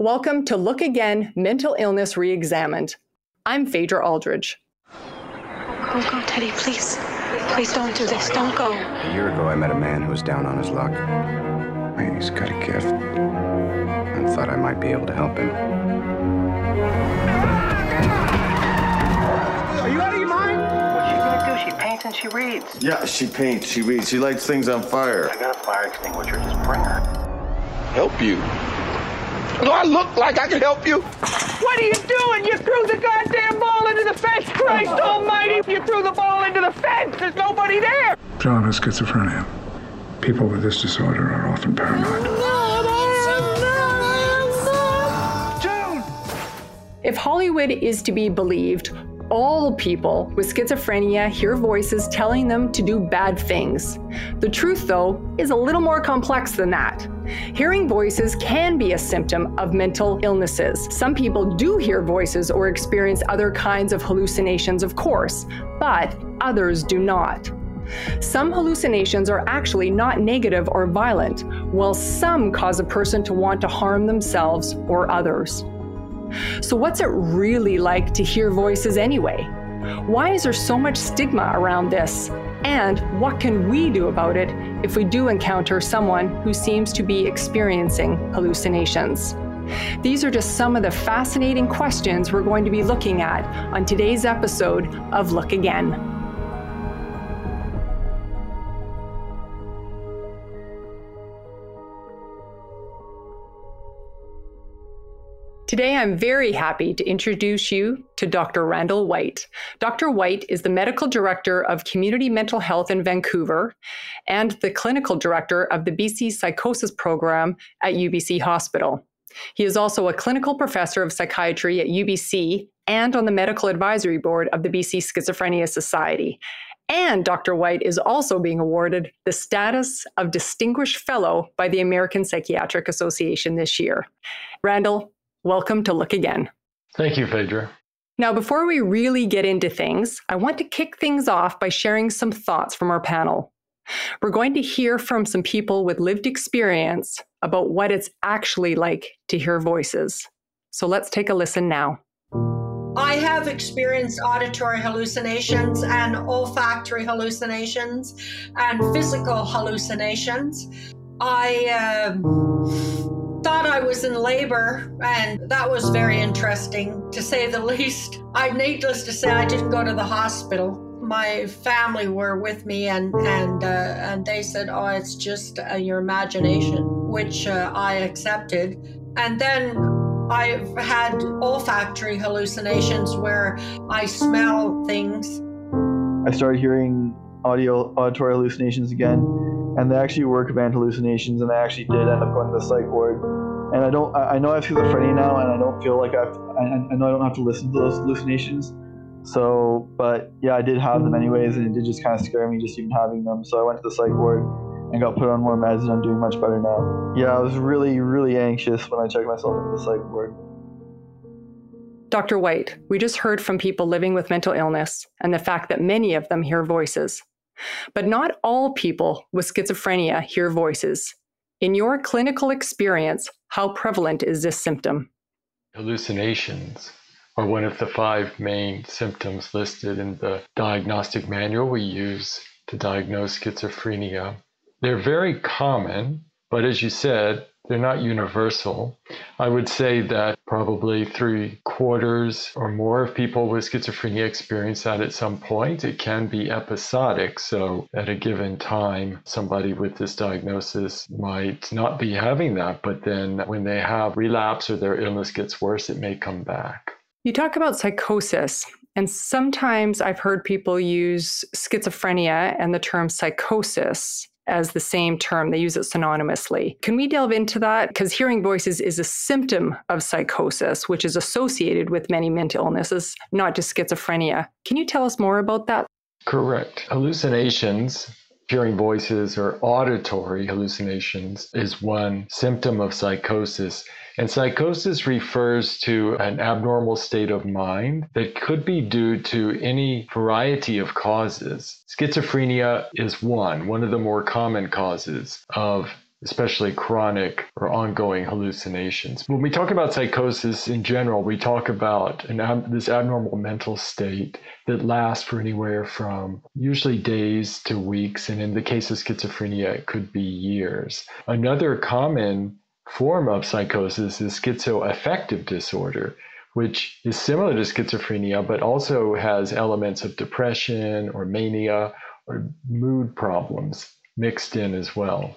Welcome to Look Again Mental Illness Reexamined. I'm Phaedra Aldridge. Oh, go, Teddy, please. Please don't do this. Don't go. A year ago, I met a man who was down on his luck. Man, He's got a gift. I thought I might be able to help him. Are you out of your mind? What's she gonna do? She paints and she reads. Yeah, she paints, she reads, she lights things on fire. I got a fire extinguisher. Just bring her. Help you. Do I look like I can help you? What are you doing? You threw the goddamn ball into the fence. Christ almighty. You threw the ball into the fence. There's nobody there. John has schizophrenia. People with this disorder are often paranoid. June! If Hollywood is to be believed, all people with schizophrenia hear voices telling them to do bad things. The truth, though, is a little more complex than that. Hearing voices can be a symptom of mental illnesses. Some people do hear voices or experience other kinds of hallucinations, of course, but others do not. Some hallucinations are actually not negative or violent, while some cause a person to want to harm themselves or others. So, what's it really like to hear voices anyway? Why is there so much stigma around this? And what can we do about it if we do encounter someone who seems to be experiencing hallucinations? These are just some of the fascinating questions we're going to be looking at on today's episode of Look Again. Today, I'm very happy to introduce you to Dr. Randall White. Dr. White is the medical director of community mental health in Vancouver and the clinical director of the BC Psychosis Program at UBC Hospital. He is also a clinical professor of psychiatry at UBC and on the medical advisory board of the BC Schizophrenia Society. And Dr. White is also being awarded the status of Distinguished Fellow by the American Psychiatric Association this year. Randall, welcome to Look Again. Thank you, Phaedra. Now, before we really get into things, I want to kick things off by sharing some thoughts from our panel. We're going to hear from some people with lived experience about what it's actually like to hear voices. So let's take a listen now. I have experienced auditory hallucinations and olfactory hallucinations and physical hallucinations. I uh, thought I was in labor, and that was very interesting to say the least. I needless to say, I didn't go to the hospital. My family were with me, and and uh, and they said, "Oh, it's just uh, your imagination," which uh, I accepted. And then I've had olfactory hallucinations where I smell things. I started hearing audio auditory hallucinations again and they actually were command hallucinations, and I actually did end up going to the psych ward. And I don't, I know I have schizophrenia now, and I don't feel like I've, I, I know I don't have to listen to those hallucinations. So, but yeah, I did have them anyways, and it did just kind of scare me just even having them. So I went to the psych ward and got put on more meds, and I'm doing much better now. Yeah, I was really, really anxious when I checked myself into the psych ward. Dr. White, we just heard from people living with mental illness and the fact that many of them hear voices. But not all people with schizophrenia hear voices. In your clinical experience, how prevalent is this symptom? Hallucinations are one of the five main symptoms listed in the diagnostic manual we use to diagnose schizophrenia. They're very common, but as you said, they're not universal. I would say that probably three quarters or more of people with schizophrenia experience that at some point. It can be episodic. So, at a given time, somebody with this diagnosis might not be having that, but then when they have relapse or their illness gets worse, it may come back. You talk about psychosis, and sometimes I've heard people use schizophrenia and the term psychosis as the same term. They use it synonymously. Can we delve into that? Because hearing voices is a symptom of psychosis, which is associated with many mental illnesses, not just schizophrenia. Can you tell us more about that? Correct. Hallucinations hearing voices or auditory hallucinations is one symptom of psychosis. And psychosis refers to an abnormal state of mind that could be due to any variety of causes. Schizophrenia is one, one of the more common causes of especially chronic or ongoing hallucinations. When we talk about psychosis in general, we talk about an ab- this abnormal mental state that lasts for anywhere from usually days to weeks, and in the case of schizophrenia, it could be years. Another common form of psychosis is schizoaffective disorder, which is similar to schizophrenia, but also has elements of depression or mania or mood problems mixed in as well.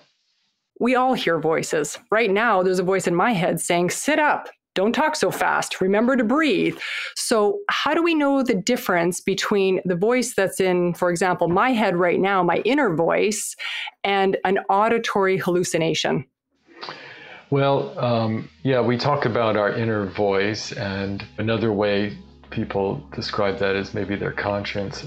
We all hear voices. Right now, there's a voice in my head saying, sit up, don't talk so fast, remember to breathe. So, how do we know the difference between the voice that's in, for example, my head right now, my inner voice, and an auditory hallucination? Well, um, yeah, we talk about our inner voice, and another way people describe that as maybe their conscience.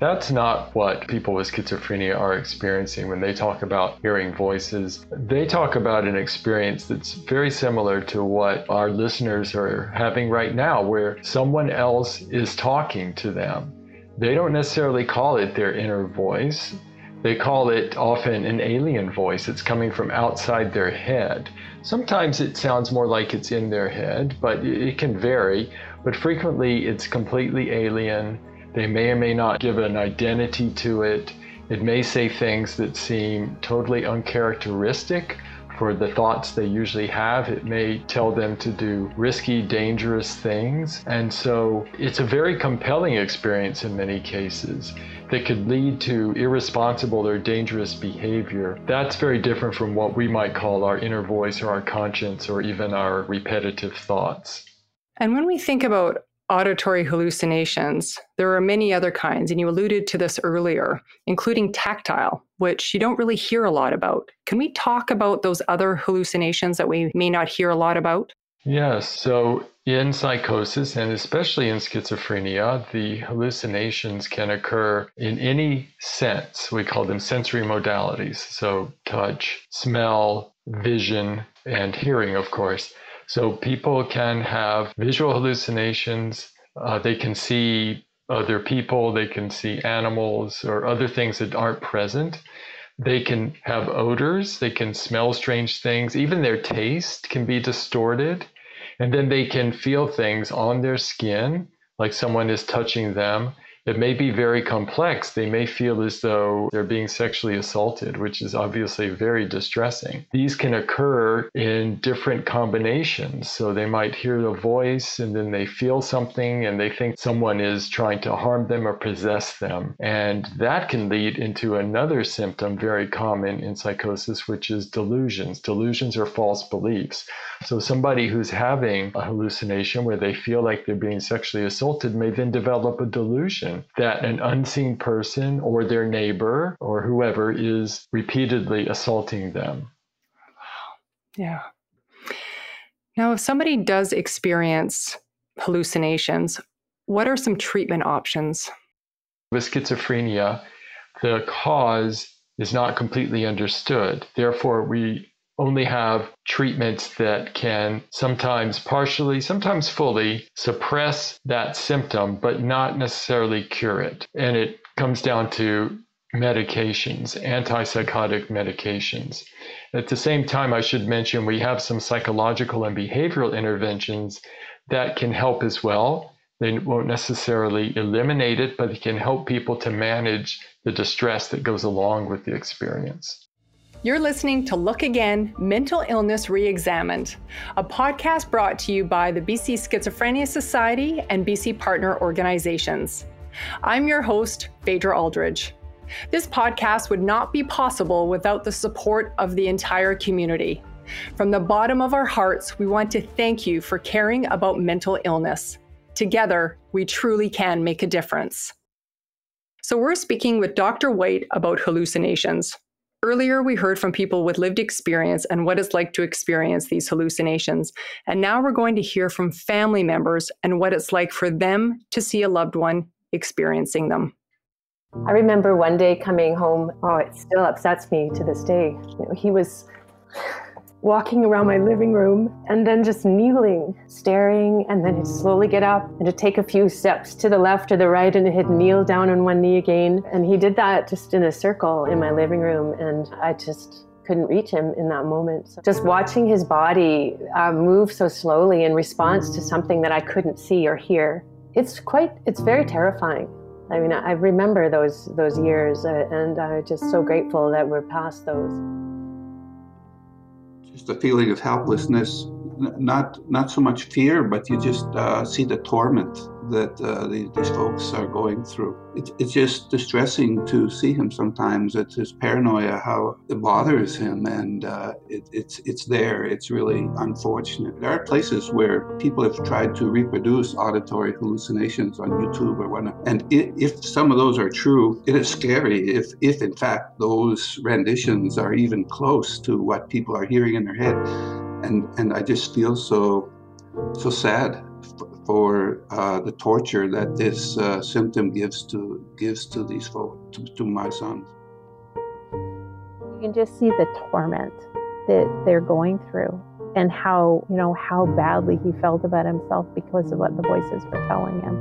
That's not what people with schizophrenia are experiencing when they talk about hearing voices. They talk about an experience that's very similar to what our listeners are having right now, where someone else is talking to them. They don't necessarily call it their inner voice. They call it often an alien voice. It's coming from outside their head. Sometimes it sounds more like it's in their head, but it can vary. But frequently it's completely alien. They may or may not give an identity to it. It may say things that seem totally uncharacteristic for the thoughts they usually have. It may tell them to do risky, dangerous things. And so it's a very compelling experience in many cases that could lead to irresponsible or dangerous behavior. That's very different from what we might call our inner voice or our conscience or even our repetitive thoughts. And when we think about auditory hallucinations, there are many other kinds, and you alluded to this earlier, including tactile, which you don't really hear a lot about. Can we talk about those other hallucinations that we may not hear a lot about? Yes. So, in psychosis and especially in schizophrenia, the hallucinations can occur in any sense. We call them sensory modalities. So, touch, smell, vision, and hearing, of course. So, people can have visual hallucinations. Uh, they can see other people, they can see animals or other things that aren't present. They can have odors, they can smell strange things, even their taste can be distorted. And then they can feel things on their skin, like someone is touching them. It may be very complex. They may feel as though they're being sexually assaulted, which is obviously very distressing. These can occur in different combinations. So they might hear a voice and then they feel something and they think someone is trying to harm them or possess them. And that can lead into another symptom very common in psychosis, which is delusions. Delusions are false beliefs. So somebody who's having a hallucination where they feel like they're being sexually assaulted may then develop a delusion that an unseen person or their neighbor or whoever is repeatedly assaulting them. Yeah. Now, if somebody does experience hallucinations, what are some treatment options? With schizophrenia, the cause is not completely understood. Therefore, we only have treatments that can sometimes partially, sometimes fully suppress that symptom, but not necessarily cure it. And it comes down to medications, antipsychotic medications. At the same time, I should mention we have some psychological and behavioral interventions that can help as well. They won't necessarily eliminate it, but they can help people to manage the distress that goes along with the experience. You're listening to Look Again Mental Illness Reexamined, a podcast brought to you by the BC Schizophrenia Society and BC partner organizations. I'm your host, Phaedra Aldridge. This podcast would not be possible without the support of the entire community. From the bottom of our hearts, we want to thank you for caring about mental illness. Together, we truly can make a difference. So, we're speaking with Dr. White about hallucinations. Earlier, we heard from people with lived experience and what it's like to experience these hallucinations. And now we're going to hear from family members and what it's like for them to see a loved one experiencing them. I remember one day coming home. Oh, it still upsets me to this day. You know, he was walking around my living room and then just kneeling, staring, and then he'd slowly get up and to take a few steps to the left or the right, and he'd kneel down on one knee again. And he did that just in a circle in my living room. And I just, couldn't reach him in that moment. So just watching his body uh, move so slowly in response to something that I couldn't see or hear, it's quite, it's very terrifying. I mean, I remember those those years, uh, and I'm just so grateful that we're past those. Just a feeling of helplessness, not not so much fear, but you just uh, see the torment that uh, these, these, folks are going through. It, it's just distressing to see him sometimes. It's his paranoia, how it bothers him, and uh, it, it's it's there. It's really unfortunate. There are places where people have tried to reproduce auditory hallucinations on YouTube or whatnot, and it, if some of those are true, it is scary. If if in fact those renditions are even close to what people are hearing in their head, and and I just feel so so sad for uh, the torture that this uh, symptom gives to gives to these folks, to, to my sons. You can just see the torment that they're going through and how you know how badly he felt about himself because of what the voices were telling him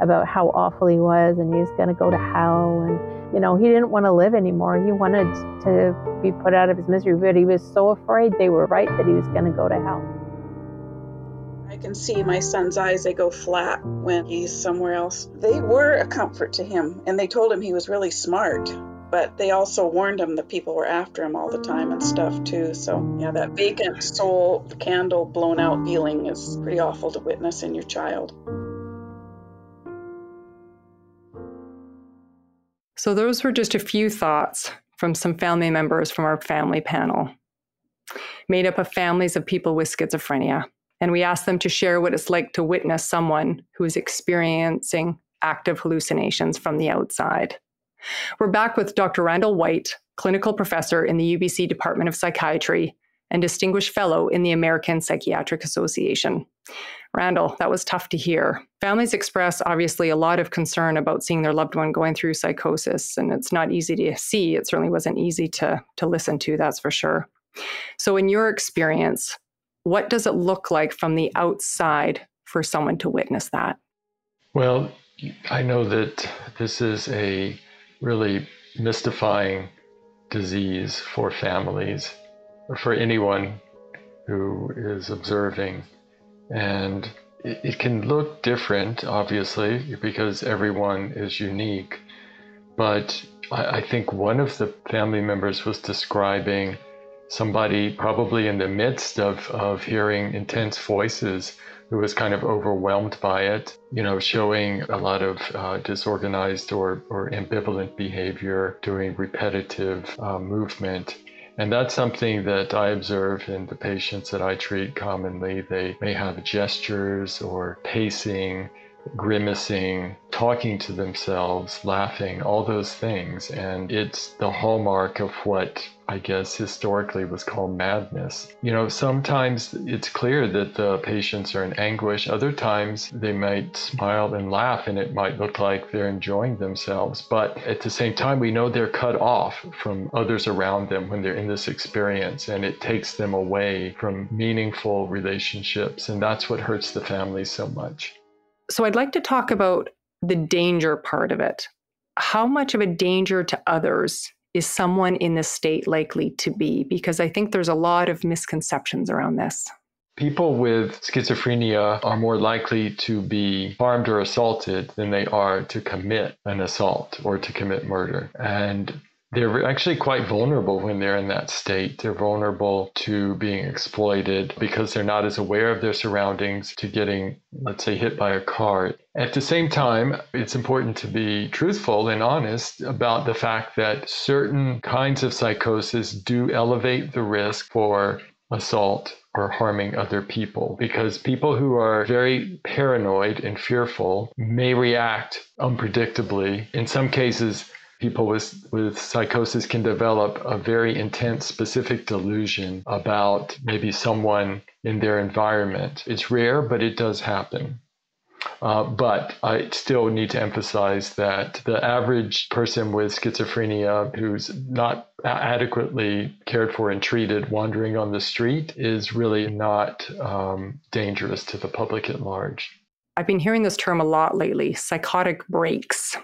about how awful he was and he was going to go to hell and you know he didn't want to live anymore he wanted to be put out of his misery but he was so afraid they were right that he was going to go to hell I can see my son's eyes, they go flat when he's somewhere else. They were a comfort to him, and they told him he was really smart, but they also warned him that people were after him all the time and stuff, too. So, yeah, that vacant soul, candle blown out feeling is pretty awful to witness in your child. So, those were just a few thoughts from some family members from our family panel, made up of families of people with schizophrenia and we ask them to share what it's like to witness someone who is experiencing active hallucinations from the outside. We're back with Dr. Randall White, clinical professor in the UBC Department of Psychiatry and distinguished fellow in the American Psychiatric Association. Randall, that was tough to hear. Families express obviously a lot of concern about seeing their loved one going through psychosis, and it's not easy to see. It certainly wasn't easy to, to listen to, that's for sure. So, in your experience, what does it look like from the outside for someone to witness that? Well, I know that this is a really mystifying disease for families, or for anyone who is observing. And it, can look different, obviously, because everyone is unique. But I think one of the family members was describing somebody probably in the midst of, of hearing intense voices who was kind of overwhelmed by it, you know, showing a lot of uh, disorganized or, or ambivalent behavior, doing repetitive uh, movement. And that's something that I observe in the patients that I treat commonly. They may have gestures or pacing grimacing, talking to themselves, laughing, all those things. And it's the hallmark of what I guess historically was called madness. You know, sometimes it's clear that the patients are in anguish. Other times they might smile and laugh and it might look like they're enjoying themselves. But at the same time, we know they're cut off from others around them when they're in this experience and it takes them away from meaningful relationships. And that's what hurts the family so much. So I'd like to talk about the danger part of it. How much of a danger to others is someone in this state likely to be? Because I think there's a lot of misconceptions around this. People with schizophrenia are more likely to be harmed or assaulted than they are to commit an assault or to commit murder. And they're actually quite vulnerable when they're in that state. They're vulnerable to being exploited because they're not as aware of their surroundings, to getting, let's say, hit by a car. At the same time, it's important to be truthful and honest about the fact that certain kinds of psychosis do elevate the risk for assault or harming other people because people who are very paranoid and fearful may react unpredictably. In some cases, people with, with psychosis can develop a very intense specific delusion about maybe someone in their environment. It's rare, but it does happen. Uh, but I still need to emphasize that the average person with schizophrenia who's not adequately cared for and treated wandering on the street is really not um, dangerous to the public at large. I've been hearing this term a lot lately psychotic breaks.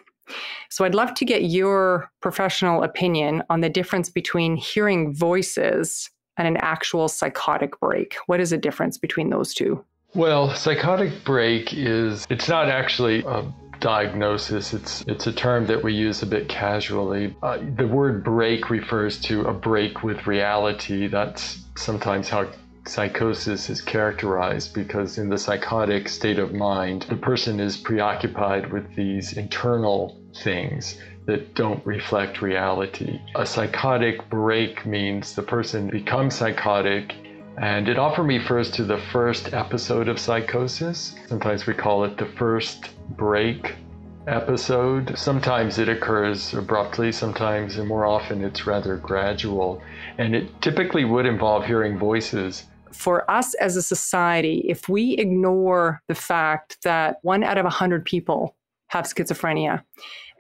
So I'd love to get your professional opinion on the difference between hearing voices and an actual psychotic break. What is the difference between those two? Well, psychotic break is it's not actually a diagnosis. It's it's a term that we use a bit casually. Uh, the word break refers to a break with reality. That's sometimes how psychosis is characterized because in the psychotic state of mind, the person is preoccupied with these internal things that don't reflect reality. A psychotic break means the person becomes psychotic and it often refers to the first episode of psychosis. Sometimes we call it the first break episode. Sometimes it occurs abruptly, sometimes, and more often, it's rather gradual. And it typically would involve hearing voices. For us as a society, if we ignore the fact that one out of 100 people have schizophrenia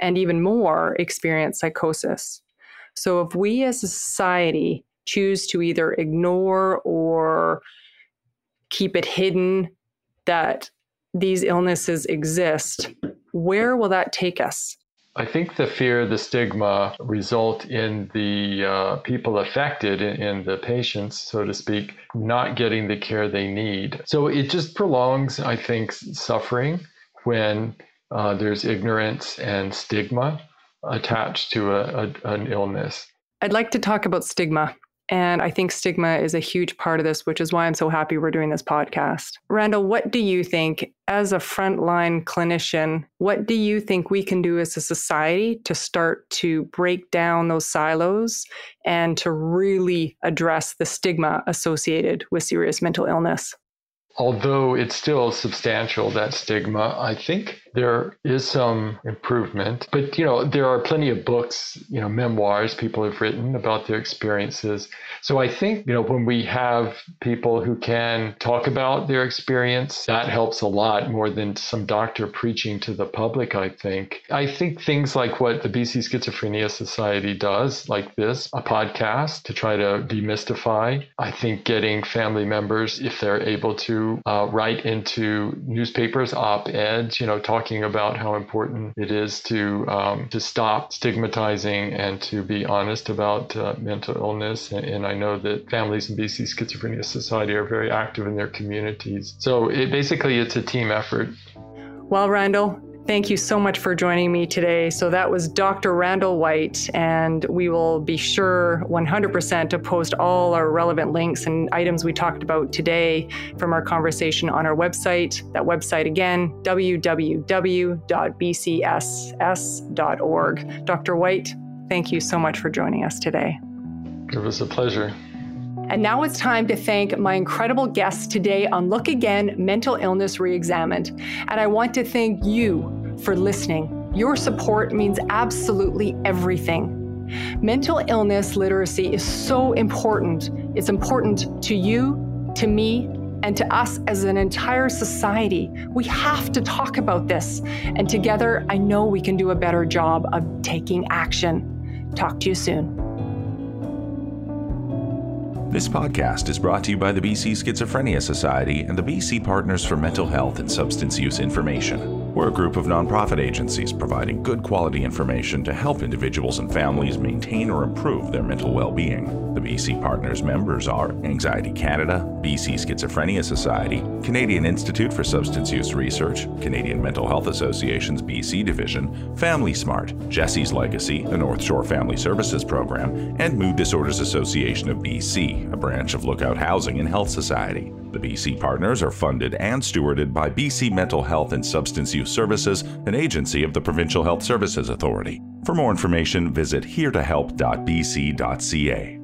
and even more experience psychosis. So if we as a society choose to either ignore or keep it hidden that these illnesses exist, where will that take us? I think the fear, the stigma result in the uh, people affected, in, in, the patients, so to speak, not getting the care they need. So it just prolongs, I think, suffering when uh, there's ignorance and stigma attached to a, a, an illness. I'd like to talk about stigma and I think stigma is a huge part of this, which is why I'm so happy we're doing this podcast. Randall, what do you think, as a frontline clinician, what do you think we can do as a society to start to break down those silos and to really address the stigma associated with serious mental illness? Although it's still substantial, that stigma, I think there is some improvement. But, you know, there are plenty of books, you know, memoirs people have written about their experiences. So I think, you know, when we have people who can talk about their experience, that helps a lot more than some doctor preaching to the public, I think. I think things like what the BC Schizophrenia Society does, like this, a podcast to try to demystify. I think getting family members, if they're able to, uh, write into newspapers, op eds, you know, talk talking about how important it is to um, to stop stigmatizing and to be honest about uh, mental illness. And, and, I know that families in BC Schizophrenia Society are very active in their communities. So it basically it's a team effort. Well, Randall, Thank you so much for joining me today. So, that was Dr. Randall White, and we will be sure 100% to post all our relevant links and items we talked about today from our conversation on our website. That website again, www.bcss.org. Dr. White, thank you so much for joining us today. It was a pleasure. And now it's time to thank my incredible guests today on Look Again Mental Illness Reexamined. And I want to thank you for listening. Your support means absolutely everything. Mental illness literacy is so important. It's important to you, to me, and to us as an entire society. We have to talk about this. And together, I know we can do a better job of taking action. Talk to you soon. This podcast is brought to you by the BC Schizophrenia Society and the BC Partners for Mental Health and Substance Use Information. We're a group of nonprofit agencies providing good quality information to help individuals and families maintain or improve their mental well being. The BC Partners members are Anxiety Canada, BC Schizophrenia Society, Canadian Institute for Substance Use Research, Canadian Mental Health Association's BC Division, Family Smart, Jessie's Legacy, the North Shore Family Services program, and Mood Disorders Association of BC, a branch of Lookout Housing and Health Society. The BC partners are funded and stewarded by BC Mental Health and Substance Use Services, an agency of the Provincial Health Services Authority. For more information, visit heretohelp.bc.ca.